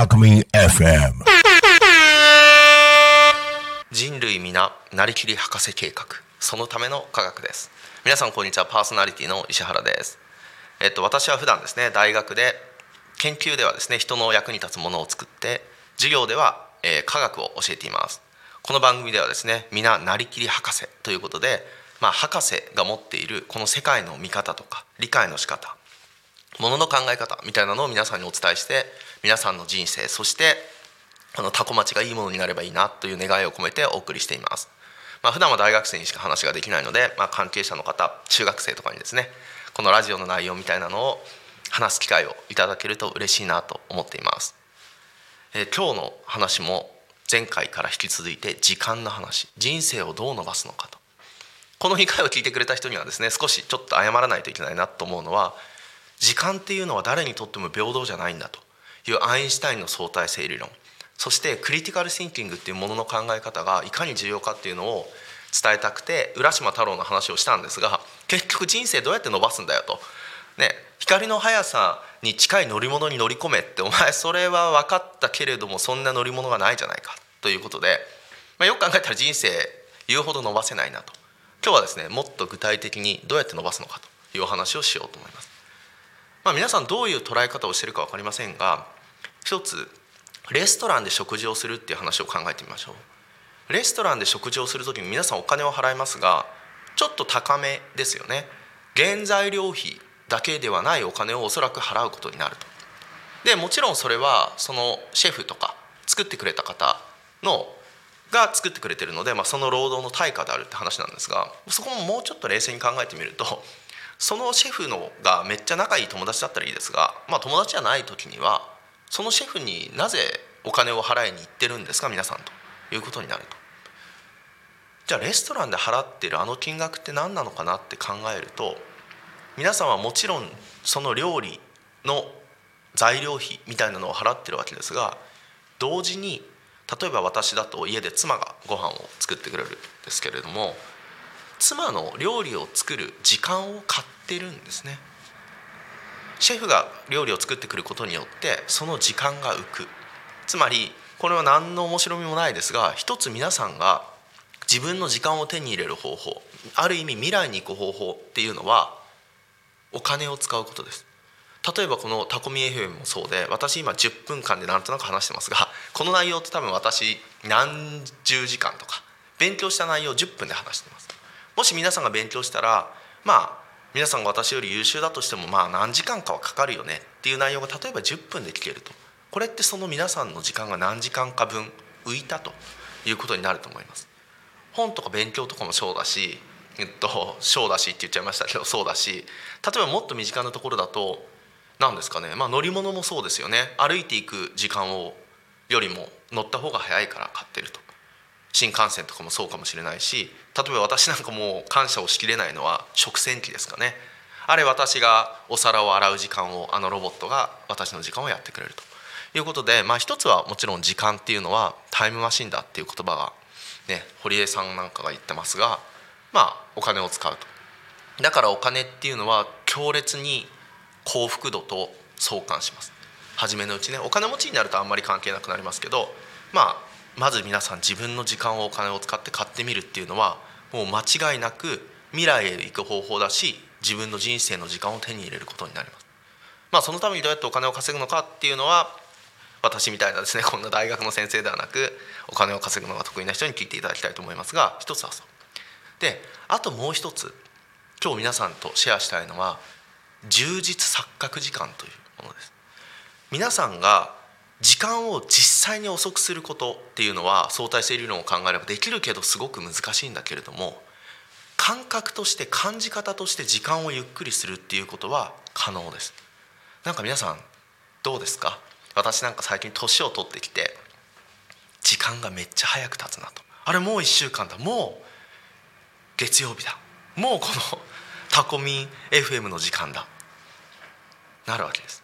タクミン FM 人類皆なりきり博士計画。そのための科学です。皆さんこんにちは。パーソナリティの石原です。えっと私は普段ですね大学で研究ではですね人の役に立つものを作って授業では、えー、科学を教えています。この番組ではですね皆なりきり博士ということでまあ、博士が持っているこの世界の見方とか理解の仕方ものの考え方みたいなのを皆さんにお伝えして皆さんの人生そしてこのタコ町がいいものになればいいなという願いを込めてお送りしています。まあ、普段は大学生にしか話ができないので、まあ、関係者の方中学生とかにですねこのラジオの内容みたいなのを話す機会をいただけると嬉しいなと思っています。えー、今日の話も前回から引き続いて時間の話人生をどう伸ばすのかとこの2回を聞いてくれた人にはですね少しちょっと謝らないといけないなと思うのは時間っていうのは誰にとっても平等じゃないんだというアインシュタインの相対性理論そしてクリティカル・シンキングっていうものの考え方がいかに重要かっていうのを伝えたくて浦島太郎の話をしたんですが結局人生どうやって伸ばすんだよと。ね、光の速さに近い乗り物に乗り込めってお前それは分かったけれどもそんな乗り物がないじゃないかということで、まあ、よく考えたら人生言うほど伸ばせないなと今日はですねもっと具体的にどうやって伸ばすのかというお話をしようと思います。まあ、皆さんどういう捉え方をしてるか分かりませんが一つレストランで食事をするっていう話を考えてみましょう。レストランで食事をする時に皆さんお金を払いますがちょっと高めですよね。原材料費だけではないお金をおそらく払うことになると。でもちろんそれはそのシェフとか作ってくれた方のが作ってくれてるので、まあ、その労働の対価であるって話なんですがそこももうちょっと冷静に考えてみるとそのシェフのがめっちゃ仲いい友達だったらいいですが、まあ、友達じゃない時にはそのシェフになぜお金を払いに行ってるんですか皆さんということになると。じゃあレストランで払ってるあの金額って何なのかなって考えると皆さんはもちろんその料理の材料費みたいなのを払ってるわけですが同時に例えば私だと家で妻がご飯を作ってくれるんですけれども妻の料理を作る時間を買ってるんですねシェフが料理を作ってくることによってその時間が浮く。つまりこれは何の面白みもないですが一つ皆さんが自分の時間を手に入れる方法ある意味未来に行く方法っていうのはお金を使うことです。例えばこのタコミ FM もそうで私今10分間でなんとなく話してますが この内容って多分私何十時間とか勉強した内容を10分で話してます。もし皆さんが勉強したらまあ皆さんが私より優秀だとしてもまあ何時間かはかかるよねっていう内容が例えば10分で聞けると。これってその皆さんの時間が何時間か分浮いたということになると思います。本とか勉強とかもそうだしえっとそうだしって言っちゃいましたけどそうだし例えばもっと身近なところだと何ですかね、まあ、乗り物もそうですよね。歩いていく時間をよりも乗った方が早いから買ってると。新幹線とかもそうかもしれないし例えば私なんかもう感謝をしきれないのは食洗機ですかね。あれ私がお皿を洗う時間をあのロボットが私の時間をやってくれると。いうことで、まあ、一つはもちろん時間っていうのはタイムマシンだっていう言葉が、ね、堀江さんなんかが言ってますが、まあ、お金を使うと。だからお金っていうのは強烈に幸福度と相関します。初めのうちねお金持ちになるとあんまり関係なくなりますけどまあまず皆さん自分の時間をお金を使って買ってみるっていうのはもう間違いなく未来へ行く方法だし自分の人生の時間を手に入れることになります。まあ、そのためにどうやってお金を稼ぐのかっていうのは私みたいなですねこんな大学の先生ではなくお金を稼ぐのが得意な人に聞いていただきたいと思いますが一つはそう。であともう一つ今日皆さんとシェアしたいのは充実錯覚時間というものです皆さんが時間を実際に遅くすることっていうのは相対性理論を考えればできるけどすごく難しいんだけれども感覚として感じ方として時間をゆっくりするっていうことは可能です。なんか皆さんどうですか？私なんか最近年を取ってきて時間がめっちゃ早く経つなと。あれもう1週間だ。もう月曜日だ。もうこのタコミン FM の時間だ。なるわけです。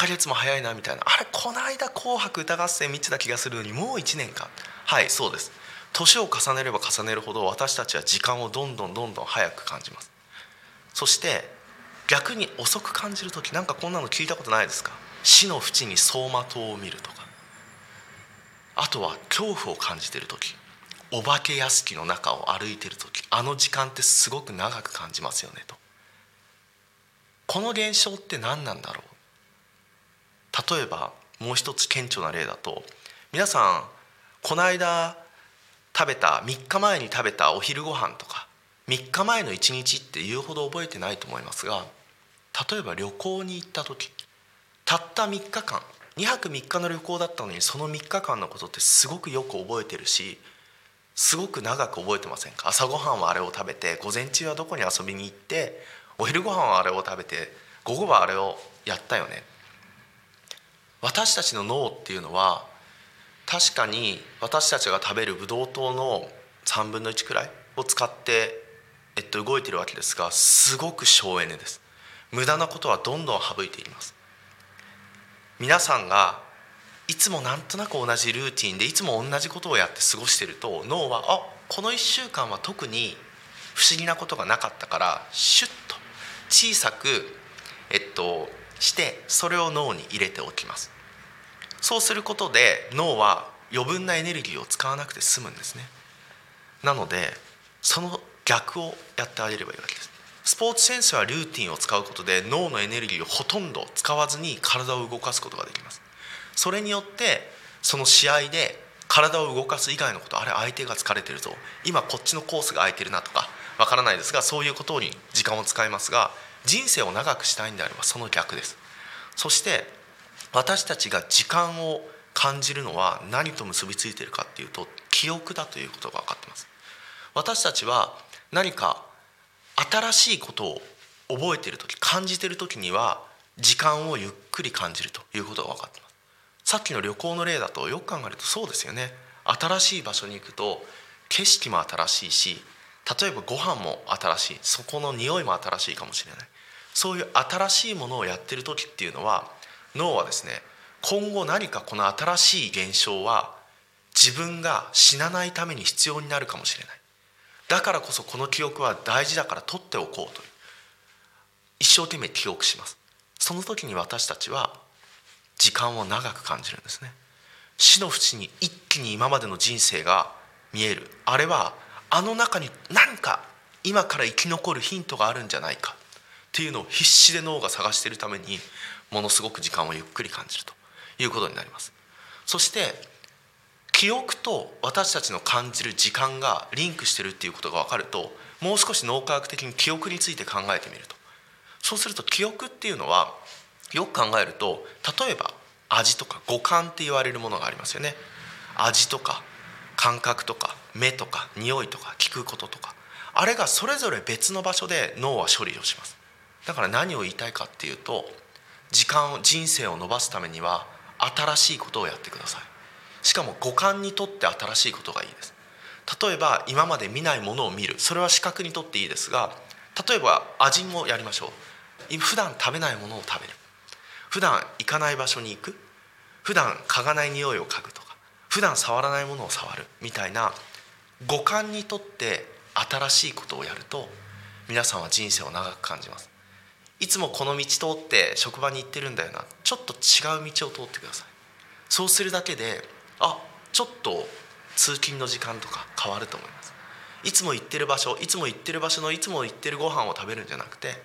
か月も早いなみたいな。あれこの間「紅白歌合戦」見てた気がするのにもう1年か。はいそうです。年を重ねれば重ねるほど私たちは時間をどんどんどんどん早く感じます。そして逆に遅く感じる時なんかこんなの聞いたことないですか？死の淵に走馬灯を見るとか。あとは恐怖を感じている時。お化け屋敷の中を歩いてる時。あの時間ってすごく長く感じますよねと。この現象って何なんだろう？例えばもう一つ顕著な例だと皆さんこの間食べた3日前に食べたお昼ご飯とか3日前の1日って言うほど覚えてないと思いますが例えば旅行に行った時たった3日間2泊3日の旅行だったのにその3日間のことってすごくよく覚えてるしすごく長く覚えてませんか？朝ごはんはあれを食べて午前中はどこに遊びに行ってお昼ご飯はあれを食べて午後はあれをやったよね。私たちの脳っていうのは確かに私たちが食べるブドウ糖の3分の1くらいを使って、えっと、動いてるわけですがすごく省エネです。無駄なことはどんどん省いています。皆さんがいつもなんとなく同じルーティンでいつも同じことをやって過ごしてると脳はあこの1週間は特に不思議なことがなかったからシュッと小さくえっとしてそれを脳に入れておきます。そうすることで脳は余分なエネルギーを使わなくて済むんですね。なのでその逆をやってあげればいいわけです。スポーツ選手はルーティンを使うことで脳のエネルギーをほとんど使わずに体を動かすことができます。それによってその試合で体を動かす以外のことあれ相手が疲れてるぞ。今こっちのコースが空いてるなとかわからないですがそういうことに時間を使いますが人生を長くしたいんであればその逆です。そして私たちが時間を感じるのは何と結びついているかっていうと記憶だということが分かってます。私たちは何か新しいことを覚えている時感じている時には時間をゆっくり感じるということが分かってます。さっきの旅行の例だとよく考えるとそうですよね。新しい場所に行くと景色も新しいし例えばご飯も新しいそこの匂いも新しいかもしれない。そういう新しいものをやってる時っていうのは脳はですね今後何かこの新しい現象は自分が死なないために必要になるかもしれない。だからこそこの記憶は大事だから取っておこうという一生懸命記憶します。その時に私たちは時間を長く感じるんですね。死の淵に一気に今までの人生が見える。あれはあの中に何か今から生き残るヒントがあるんじゃないか。っていうのを必死で脳が探しているためにものすごく時間をゆっくり感じるということになります。そして記憶と私たちの感じる時間がリンクしてるっていうことが分かるともう少し脳科学的に記憶について考えてみると。そうすると記憶っていうのはよく考えると例えば味とか五感って言われるものがありますよね。味とか感覚とか目とか匂いとか聞くこととか。あれがそれぞれ別の場所で脳は処理をします。だから何を言いたいかっていうと時間を人生を伸ばすためには新しいことをやってください。しかも五感にとって新しいことがいいです。例えば今まで見ないものを見る。それは視覚にとっていいですが例えば味もやりましょう。普段食べないものを食べる。普段行かない場所に行く。普段嗅がない匂いを嗅ぐとか。普段触らないものを触る。みたいな五感にとって新しいことをやると皆さんは人生を長く感じます。いつもこの道通って職場に行ってるんだよな。ちょっと違う道を通ってください。そうするだけであちょっと通勤の時間とか変わると思います。いつも行ってる場所いつも行ってる場所のいつも行ってるご飯を食べるんじゃなくて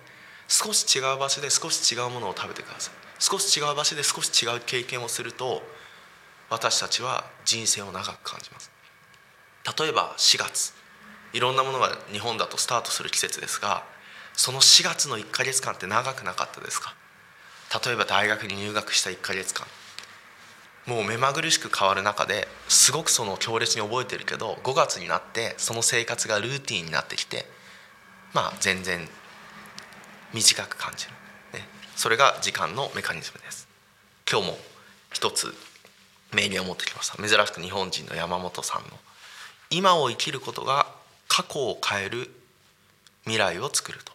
少し違う場所で少し違うものを食べてください。少し違う場所で少し違う経験をすると私たちは人生を長く感じます。例えば4月。いろんなものが日本だとスタートする季節ですがその4月の1か月間って長くなかったですか？例えば大学に入学した1か月間。もう目まぐるしく変わる中ですごくその強烈に覚えてるけど5月になってその生活がルーティンになってきてまあ全然短く感じる、ね、それが時間のメカニズムです。今日も一つメールを持ってきました。珍しく日本人の山本さんの。今を生きることが過去を変える未来を作ると。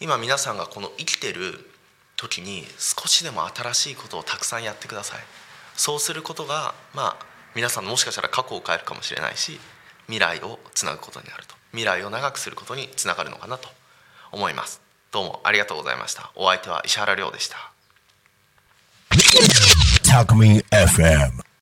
今皆さんがこの生きてる時に少しでも新しいことをたくさんやってください。そうすることがまあ皆さんもしかしたら過去を変えるかもしれないし未来をつなぐことになると。未来を長くすることにつながるのかなと思います。どうもありがとうございました。お相手は石原亮でした。Talk Me FM